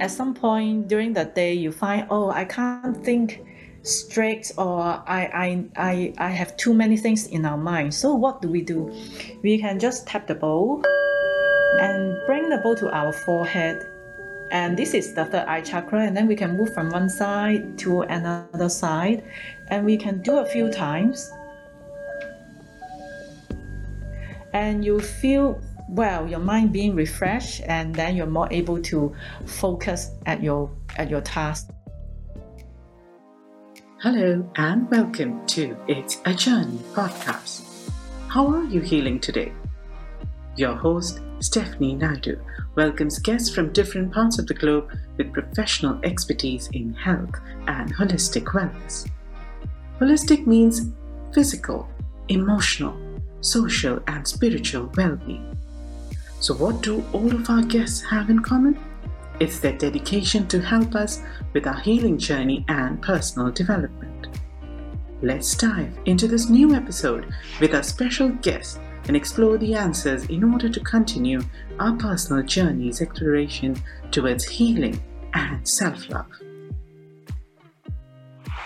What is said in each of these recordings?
at some point during the day you find, oh, I can't think straight or I, I, I, I have too many things in our mind. So what do we do? We can just tap the bowl and bring the bowl to our forehead. And this is the third eye chakra. And then we can move from one side to another side. And we can do a few times. And you feel well your mind being refreshed and then you're more able to focus at your at your task. Hello and welcome to it's a journey podcast. How are you healing today? Your host stephanie naidu welcomes guests from different parts of the globe with professional expertise in health and holistic wellness. Holistic means physical emotional social and spiritual well-being so, what do all of our guests have in common? It's their dedication to help us with our healing journey and personal development. Let's dive into this new episode with our special guest and explore the answers in order to continue our personal journey's exploration towards healing and self love.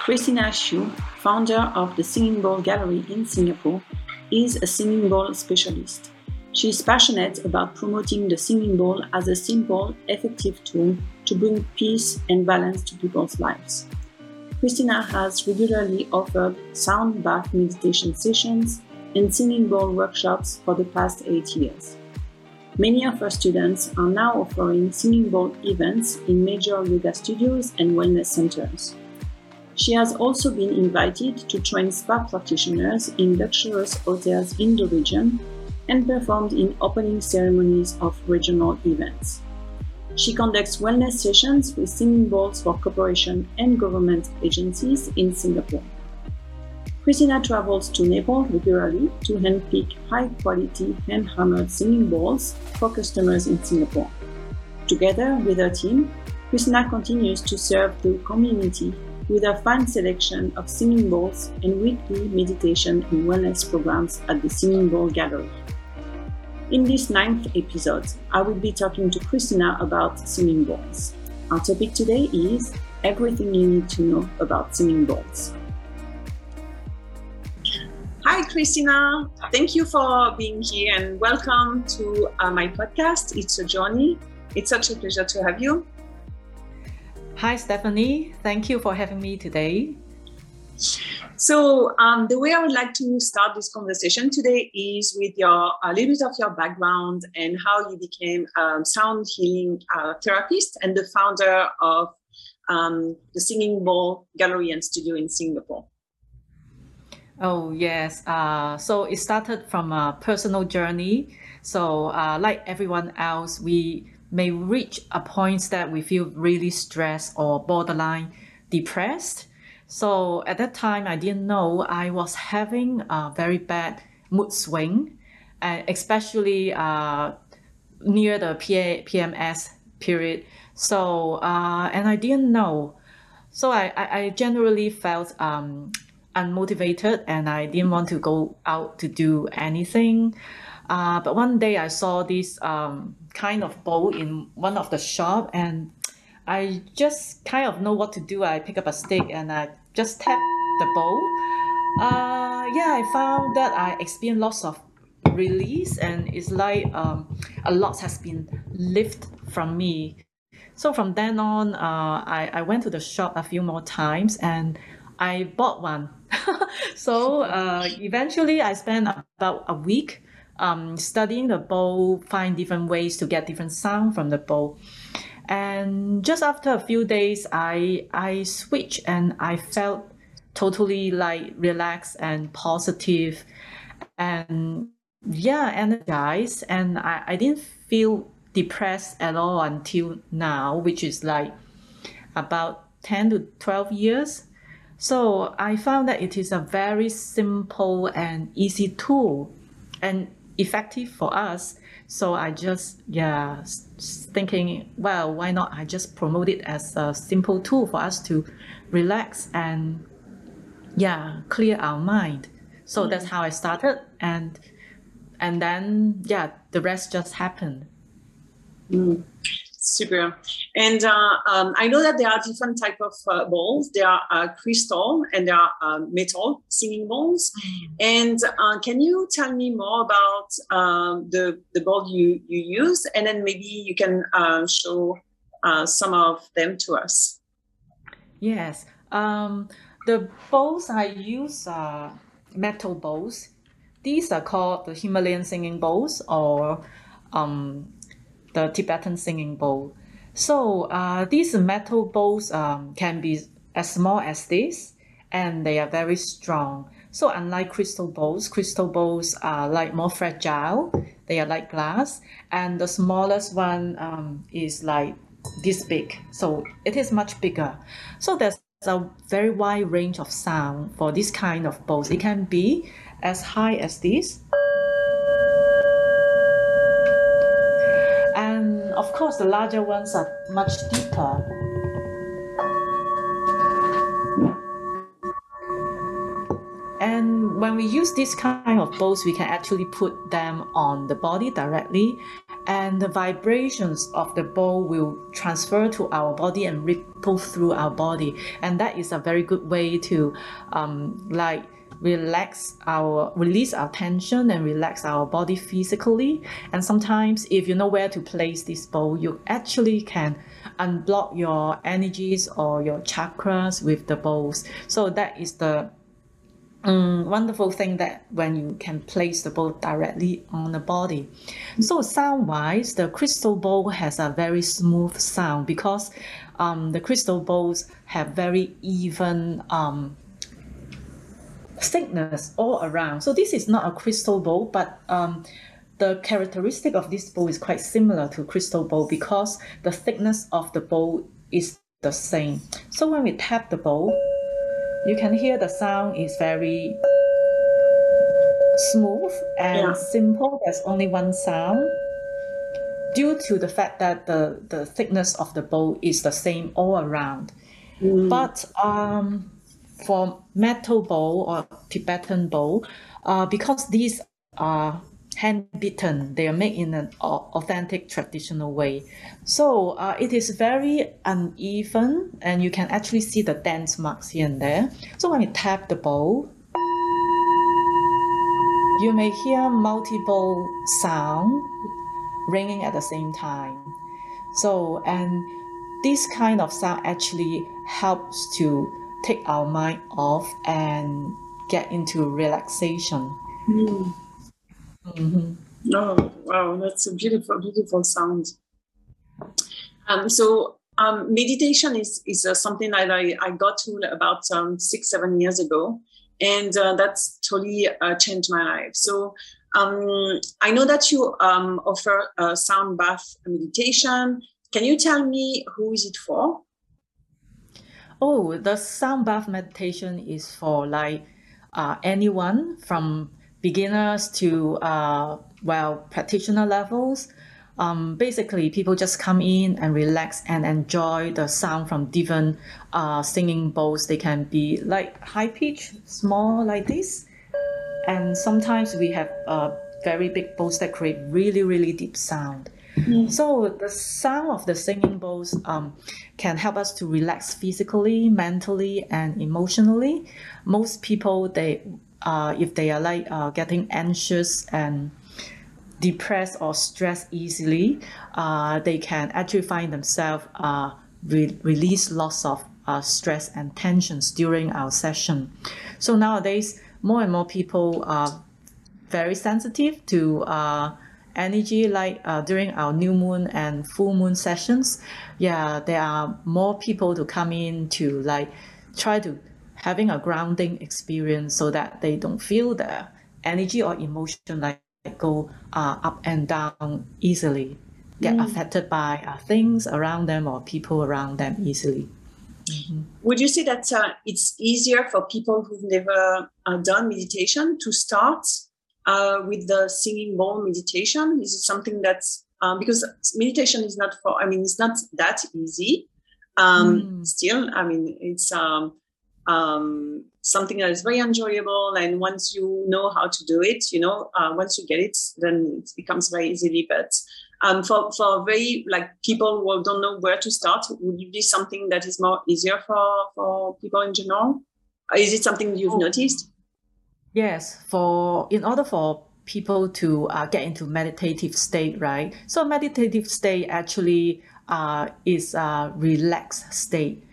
Christina Shiu, founder of the Singing Bowl Gallery in Singapore, is a singing bowl specialist. She is passionate about promoting the singing bowl as a simple, effective tool to bring peace and balance to people's lives. Christina has regularly offered sound bath meditation sessions and singing bowl workshops for the past eight years. Many of her students are now offering singing bowl events in major yoga studios and wellness centers. She has also been invited to train spa practitioners in luxurious hotels in the region and performed in opening ceremonies of regional events. She conducts wellness sessions with singing bowls for corporation and government agencies in Singapore. Christina travels to Nepal regularly to handpick high quality hand hammered singing bowls for customers in Singapore. Together with her team, Christina continues to serve the community with a fine selection of singing bowls and weekly meditation and wellness programs at the Singing Bowl Gallery. In this ninth episode, I will be talking to Christina about singing bowls. Our topic today is everything you need to know about singing bowls. Hi, Christina. Thank you for being here and welcome to uh, my podcast. It's a journey. It's such a pleasure to have you. Hi, Stephanie. Thank you for having me today. So um, the way I would like to start this conversation today is with your a little bit of your background and how you became a sound healing uh, therapist and the founder of um, the Singing Bowl Gallery and Studio in Singapore. Oh yes. Uh, so it started from a personal journey. So uh, like everyone else, we may reach a point that we feel really stressed or borderline depressed so at that time, I didn't know I was having a very bad mood swing, uh, especially uh, near the PA, PMS period. So, uh, and I didn't know. So I, I, I generally felt um, unmotivated and I didn't want to go out to do anything. Uh, but one day I saw this um, kind of bowl in one of the shop and I just kind of know what to do. I pick up a stick and I just tap the bowl. Uh, yeah, I found that I experienced lots of release and it's like um, a lot has been lifted from me. So from then on, uh, I, I went to the shop a few more times and I bought one. so uh, eventually I spent about a week um, studying the bowl, find different ways to get different sound from the bowl and just after a few days i i switched and i felt totally like relaxed and positive and yeah energized. And i, I didn't feel depressed at all until now which is like about 10 to 12 years. So i found that it is a very simple and easy tool and effective for us so I just, yeah, thinking, well, why not? I just promote it as a simple tool for us to relax and, yeah, clear our mind. So mm. that's how I started. And, and then, yeah, the rest just happened. Mm. Super. And uh, um, I know that there are different type of uh, bowls. There are uh, crystal and there are uh, metal singing bowls. Mm. And uh, can you tell me more about um, the the bowl you you use, and then maybe you can uh, show some of them to us. Yes. Um, the bowls I use are metal bowls. These are called the Himalayan singing bowls or um, the Tibetan singing bowl. So uh, these metal bowls um, can be as small as this, and they are very strong. So unlike crystal bowls, crystal bowls are like more fragile. They are like glass, and the smallest one um, is like this big. So it is much bigger. So there's a very wide range of sound for this kind of bowls. It can be as high as this of course, the larger ones are much deeper. And when we use this kind of bowls, we can actually put them on the body directly, and the vibrations of the bowl will transfer to our body and ripple through our body. And that is a very good way to, um, like, relax our release our tension and relax our body physically and sometimes if you know where to place this bowl you actually can unblock your energies or your chakras with the bowls so that is the um, wonderful thing that when you can place the bowl directly on the body. So sound wise, the crystal bowl has a very smooth sound because um, the crystal bowls have very even um, thickness all around. So this is not a crystal bowl, but um, the characteristic of this bowl is quite similar to crystal bowl because the thickness of the bowl is the same. So when we tap the bowl, you can hear the sound is very smooth and yeah. simple. There's only one sound due to the fact that the, the thickness of the bowl is the same all around. Mm. But um, for metal bowl or Tibetan bowl, uh, because these are hand beaten, they are made in an authentic traditional way. So uh, it is very uneven, and you can actually see the dent marks here and there. So when you tap the bowl, you may hear multiple sound ringing at the same time. So and this kind of sound actually helps to take our mind off and get into relaxation. Mm. Mm-hmm. Oh, wow, that's a beautiful, beautiful sound. Um, so um, meditation is, is uh, something that I, I got to about um, six, seven years ago. And uh, that's totally uh, changed my life. So um, I know that you um, offer a sound bath meditation. Can you tell me who is it for? Oh, the sound bath meditation is for like uh, anyone from beginners to uh, well practitioner levels. Um, basically, people just come in and relax and enjoy the sound from different uh, singing bowls. They can be like high pitch, small like this, and sometimes we have very big bowls that create really really deep sound. Mm. So the sound of the singing bowls um, can help us to relax physically, mentally, and emotionally. Most people, they uh, if they are like uh, getting anxious and depressed or stressed easily, uh, they can actually find themselves uh, re- release lots of uh, stress and tensions during our session. So nowadays, more and more people are very sensitive to uh, energy like uh, during our new moon and full moon sessions yeah there are more people to come in to like try to having a grounding experience so that they don't feel the energy or emotion like go uh, up and down easily get mm. affected by uh, things around them or people around them easily mm-hmm. Would you say that uh, it's easier for people who've never uh, done meditation to start uh, with the singing bowl meditation? Is it something that's um, because meditation is not for, I mean, it's not that easy. Um, mm. Still, I mean, it's um, um, something that is very enjoyable. And once you know how to do it, you know, uh, once you get it, then it becomes very easily. But Um, for for very like people who don't know where to start, would it be something that is more easier for for people in general? Is it something you've oh. noticed? Yes, for in order for people to uh, get into meditative state, right? So meditative state actually uh, is a relaxed state.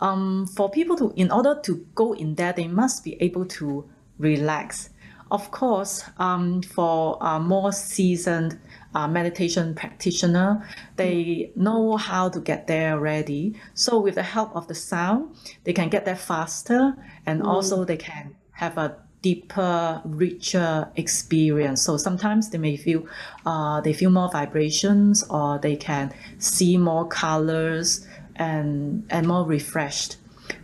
Um, for people to, in order to go in there, they must be able to relax. Of course, um, for a more seasoned uh, meditation practitioner, they know how to get there already. So with the help of the sound, they can get there faster, and mm. also they can have a deeper, richer experience. So sometimes they may feel uh, they feel more vibrations, or they can see more colors and and more refreshed.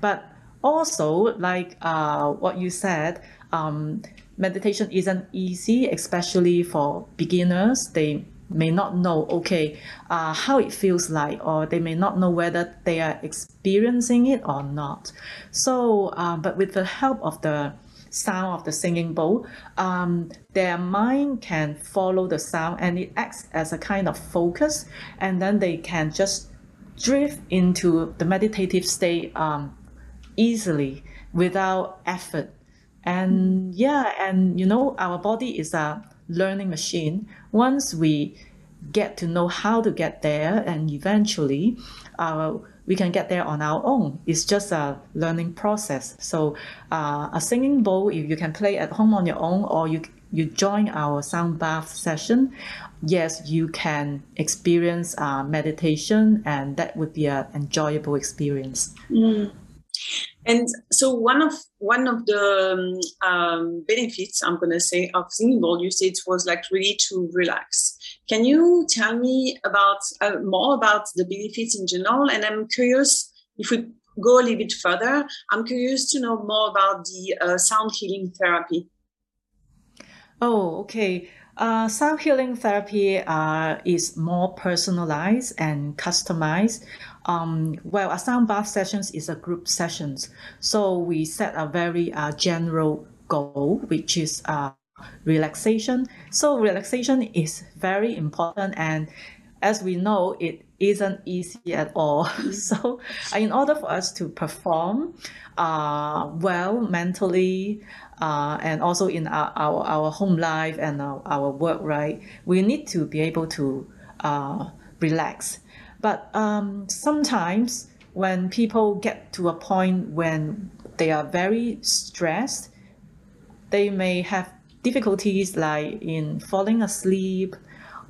But also, like uh, what you said, um, meditation isn't easy, especially for beginners. They may not know, okay, uh, how it feels like, or they may not know whether they are experiencing it or not. So, uh, but with the help of the sound of the singing bowl, um, their mind can follow the sound and it acts as a kind of focus, and then they can just drift into the meditative state um, easily without effort. And yeah and you know our body is a learning machine. Once we get to know how to get there and eventually uh, we can get there on our own. It's just a learning process. So uh, a singing bowl if you can play at home on your own or you you join our sound bath session yes you can experience uh, meditation and that would be an enjoyable experience. Mm. And so one of one of the um, um benefits I'm to say of singing bowl, you said was like really to relax. Can you tell me about uh, more about the benefits in general? And I'm curious if we go a little bit further. I'm curious to know more about the uh, sound healing therapy. Oh, okay. Uh, sound healing therapy uh, is more personalized and customized um, well, a sound bath sessions is a group sessions. So we set a very uh, general goal, which is uh, relaxation. So relaxation is very important. And as we know, it isn't easy at all. so in order for us to perform uh, well mentally, uh, and also in our, our, our home life and our, our work, right, we need to be able to uh, relax. But um, sometimes when people get to a point when they are very stressed, they may have difficulties like in falling asleep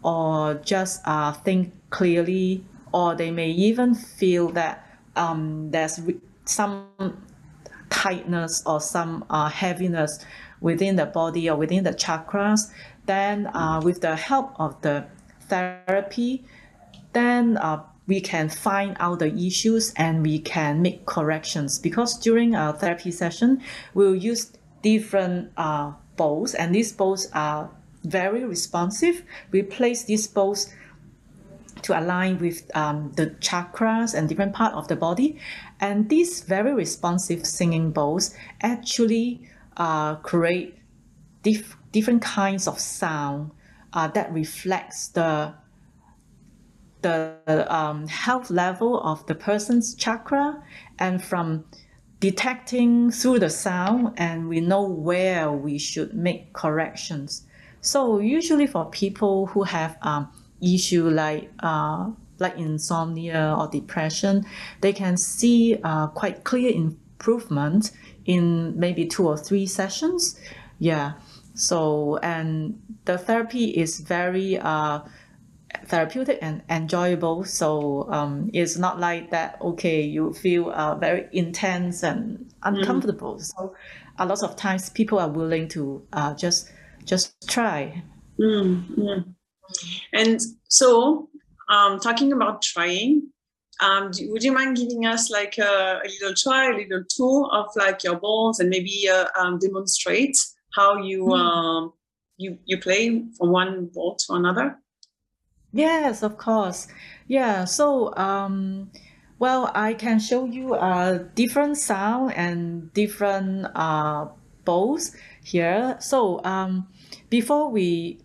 or just uh, think clearly, or they may even feel that um, there's some tightness or some uh, heaviness within the body or within the chakras. Then, uh, with the help of the therapy, then uh, we can find out the issues and we can make corrections. Because during our therapy session we'll use different uh, bowls and these bowls are very responsive. We place these bowls to align with um, the chakras and different part of the body. And these very responsive singing bowls actually uh, create dif- different kinds of sound uh, that reflects the the um, health level of the person's chakra and from detecting through the sound and we know where we should make corrections. So usually for people who have um, issue like uh, like insomnia or depression they can see uh, quite clear improvement in maybe two or three sessions. Yeah. So and the therapy is very uh, therapeutic and enjoyable. So um, it's not like that. Okay, you feel uh, very intense and uncomfortable. Mm. So a lot of times people are willing to uh, just just try. Mm. And so, um, talking about trying, um, do, would you mind giving us like a, a, little try, a little tour of like your balls and maybe uh, um, demonstrate how you mm. um, you you play from one ball to another? Yes, of course. Yeah, so um, well, I can show you a different sound and different uh, bowls here. So um, before we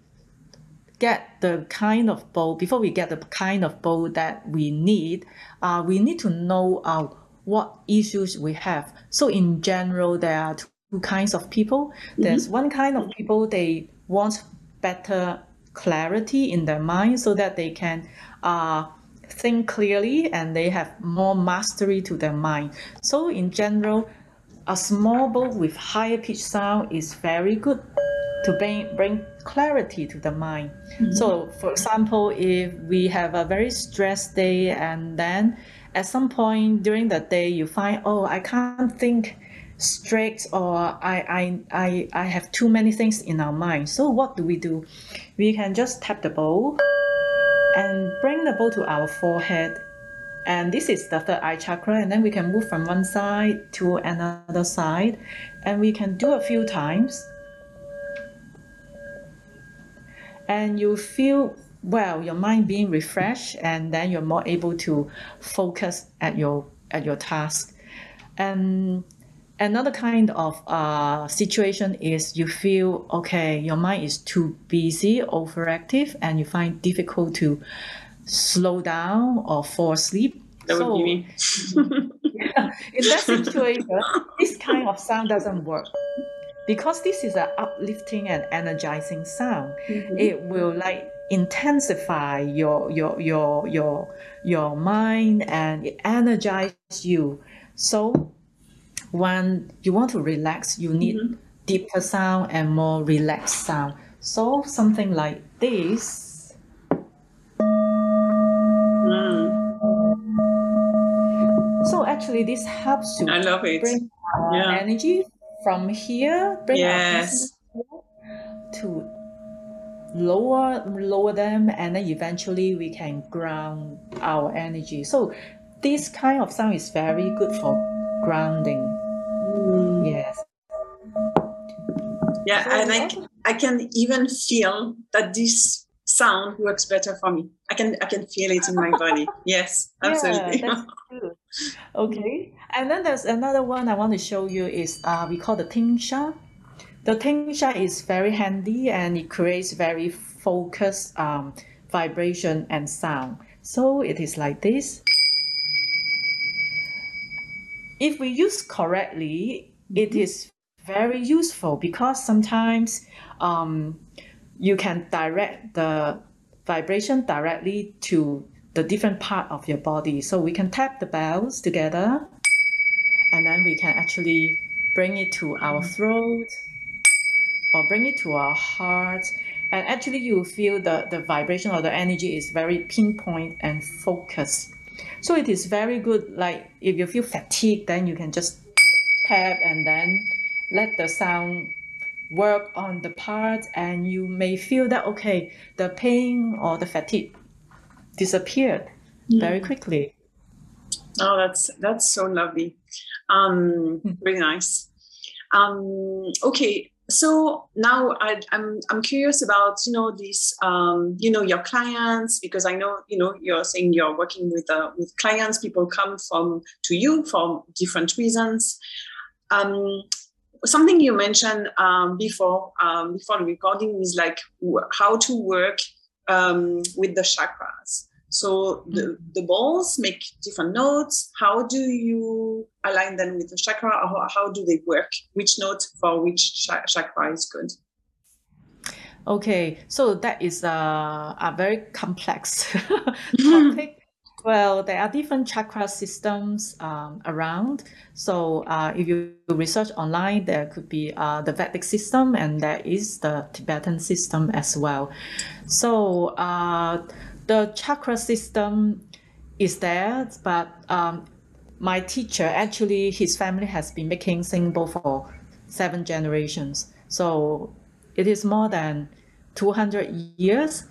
get the kind of bowl, before we get the kind of bowl that we need, uh, we need to know uh, what issues we have. So in general, there are two kinds of people. There's one kind of people, they want better clarity in their mind so that they can uh, think clearly and they have more mastery to their mind. So in general, a small bowl with higher pitch sound is very good to bring, bring clarity to the mind. Mm-hmm. So for example, if we have a very stressed day and then at some point during the day you find, oh, I can't think straight or I, I, I, I have too many things in our mind. So what do we do? We can just tap the bowl and bring the bowl to our forehead. And this is the third eye chakra. And then we can move from one side to another side. And we can do a few times. And you feel well, your mind being refreshed, and then you're more able to focus at your at your task. And another kind of uh, situation is you feel okay your mind is too busy overactive and you find difficult to slow down or fall asleep. That so, would be me yeah, in that situation this kind of sound doesn't work. Because this is an uplifting and energizing sound mm-hmm. it will like intensify your your your your your mind and it energizes you. So when you want to relax, you need mm-hmm. deeper sound and more relaxed sound. So something like this. Mm. So actually, this helps to I love it. bring yeah. energy from here, bring yes. to lower lower them, and then eventually we can ground our energy. So this kind of sound is very good for grounding. Mm. Yes. Yeah, so and I, I can even feel that this sound works better for me. I can I can feel it in my body. Yes, absolutely. Yeah, that's good. Okay, and then there's another one I want to show you is uh, we call the Tingsha. The Tingsha is very handy and it creates very focused um, vibration and sound. So it is like this if we use correctly, it mm-hmm. is very useful because sometimes um, you can direct the vibration directly to the different part of your body. So we can tap the bells together and then we can actually bring it to our mm-hmm. throat or bring it to our heart. And actually you feel the, the vibration or the energy is very pinpoint and focused. So it is very good. Like if you feel fatigued, then you can just tap and then let the sound work on the part and you may feel that okay the pain or the fatigue disappeared mm. very quickly oh that's that's so lovely um very nice um okay so now I, am I'm, I'm curious about you know this um, you know your clients because I know you know you're saying you're working with uh, with clients. People come from to you for different reasons. Um, something you mentioned um, before um, before the recording is like how to work um, with the chakras. So the, mm. the balls make different notes. How do you align them with the chakra? Or how do they work? Which note for which chakra is good? Okay, so that is a, a very complex topic. Well, there are different chakra systems um, around. So uh, if you research online, there could be uh, the Vedic system and there is the Tibetan system as well. So uh, the chakra system is there, but um, my teacher actually his family has been making singing bowl for seven generations. So it is more than 200 years.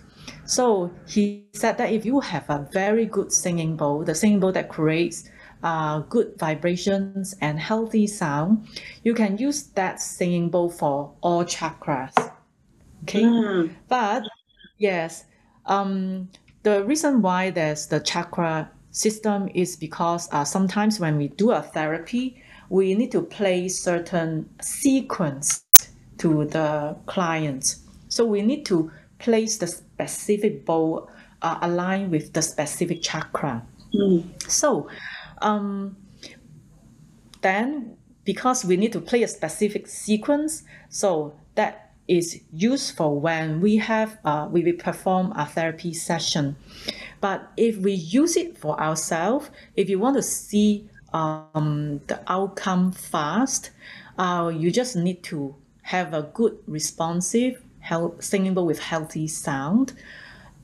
So he said that if you have a very good singing bowl, the singing bowl that creates uh, good vibrations and healthy sound, you can use that singing bowl for all chakras. Okay, mm. but yes, um, the reason why there's the chakra system is because uh, sometimes when we do a therapy, we need to play certain sequence to the client. So we need to place the specific bowl uh, aligned with the specific chakra. Mm. So, um, then because we need to play a specific sequence, so that is useful when we have uh, we perform a therapy session. But if we use it for ourselves, if you want to see um, the outcome fast, uh, you just need to have a good responsive health, singing with healthy sound,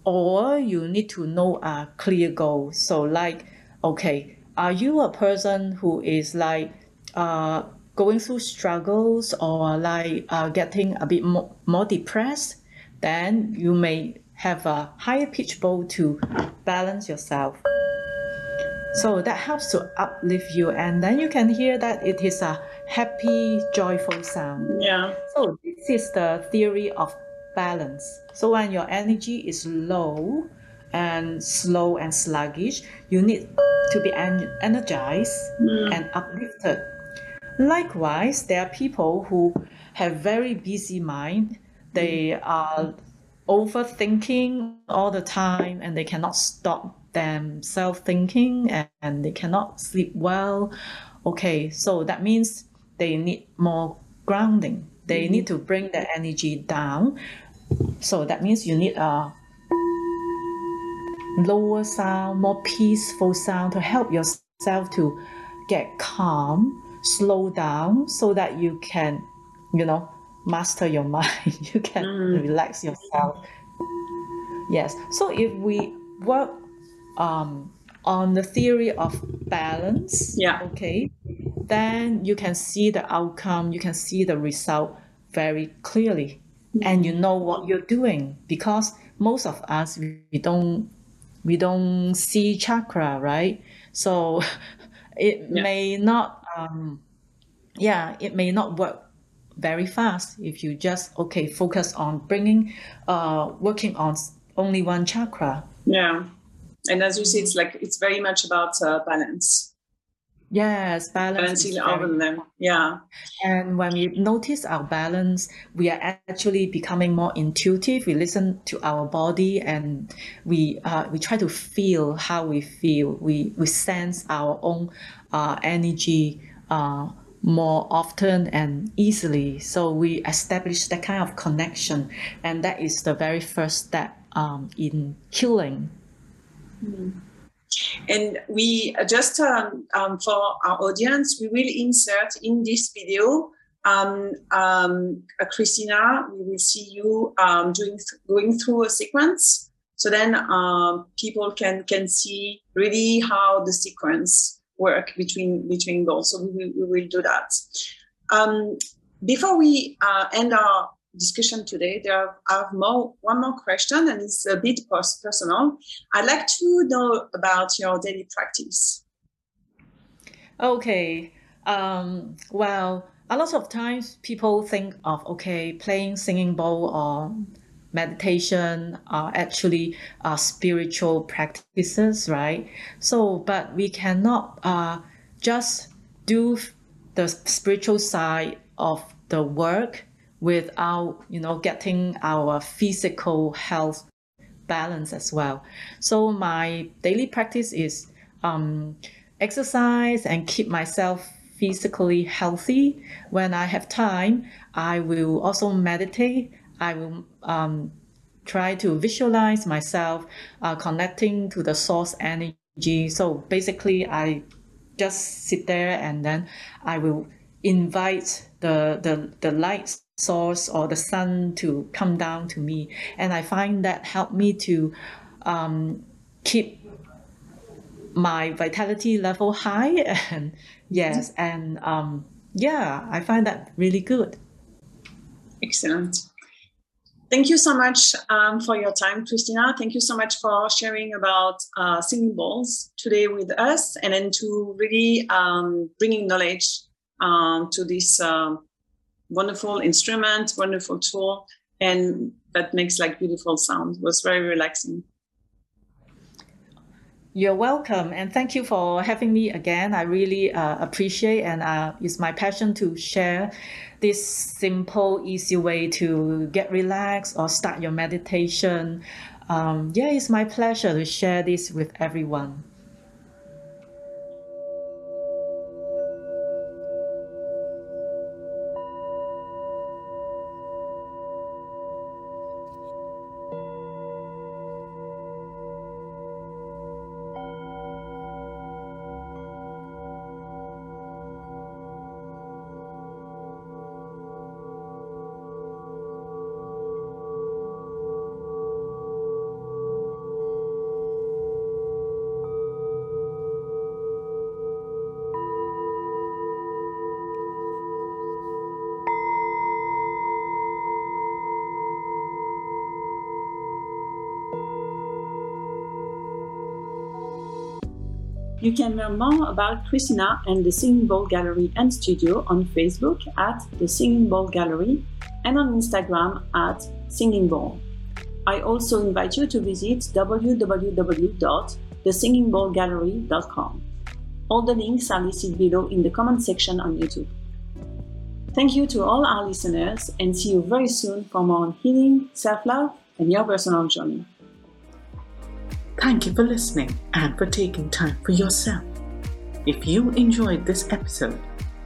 or you need to know a clear goal. So like, okay, are you a person who is like uh, going through struggles or like uh, getting a bit more, more depressed? Then you may have a higher pitch bowl to balance yourself. So that helps to uplift you, and then you can hear that it is a happy, joyful sound. Yeah. So this is the theory of balance. So when your energy is low and slow and sluggish, you need to be en- energized and uplifted. Likewise, there are people who have very busy mind. They are overthinking all the time and they cannot stop themselves thinking and, and they cannot sleep well. Okay, so that means they need more grounding. They mm-hmm. need to bring their energy down. So that means you need a lower sound, more peaceful sound to help yourself to get calm, slow down so that you can, you know, master your mind. you can relax yourself. Yes. So if we work um, on the theory of balance, Yeah. okay, then you can see the outcome, you can see the result very clearly, and you know what you're doing because most of us we we don't we don't see chakra, right? So it Yeah. may not um, yeah, it may not work very fast if you just okay focus on bringing uh working on only one chakra Yeah. And as you say, it's like it's very much about uh, balance, yes balance balancing all of them. Yeah. And when we notice our balance, we are actually becoming more intuitive. We listen to our body and we uh, we try to feel how we feel. We we sense our own uh, energy uh, more often and easily. So we establish that kind of connection, and that is the very first step um, in healing. And we uh, just um, um, for our audience, we will insert in this video. Um, um, uh, Christina, we will see you um, doing going through a sequence, so then people can can see really how the sequence work between between goals. So we will, we will do that. Um, before we uh, end our discussion today, there are, have more one more question, and it's a bit pers- personal. I'd like to know about your daily practice. Okay. Um, well, a lot of times people think of okay, playing singing bowl or meditation are actually uh, spiritual practices, right? So, but we cannot uh, just do the spiritual side of the work without, you know, getting our physical health balance as well. So my daily practice is um, exercise and keep myself physically healthy. When I have time, I will also meditate. I will um, try to visualize myself uh, connecting to the source energy. So basically, I just sit there and then I will invite the the, the light source or the sun to come down to me and i find that helped me to um, keep my vitality level high and yes and um, yeah i find that really good Excellent. Thank you so much um, for your time, Christina. Thank you so much for sharing about uh, singing bowls today with us, and then to really um, bringing knowledge um, to this um, wonderful instrument, wonderful tool, and that makes like beautiful sound. It was very relaxing. You're welcome, and thank you for having me again. I really uh, appreciate, and uh, it's my passion to share this simple, easy way to get relaxed or start your meditation. Um, yeah, it's my pleasure to share this with everyone. You can learn more about Christina and the Singing Bowl Gallery and Studio on Facebook at the Singing Bowl Gallery and on Instagram at Singing Bowl. I also invite you to visit www.thesingingbowlgallery.com. All the links are listed below in the comment section on YouTube. Thank you to all our listeners and see you very soon for more on healing, self love, and your personal journey. Thank you for listening and for taking time for yourself. If you enjoyed this episode,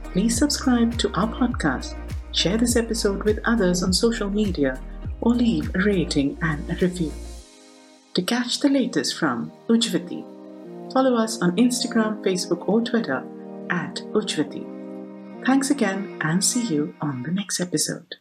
please subscribe to our podcast, share this episode with others on social media, or leave a rating and a review. To catch the latest from Ujvati, follow us on Instagram, Facebook, or Twitter at Ujvati. Thanks again and see you on the next episode.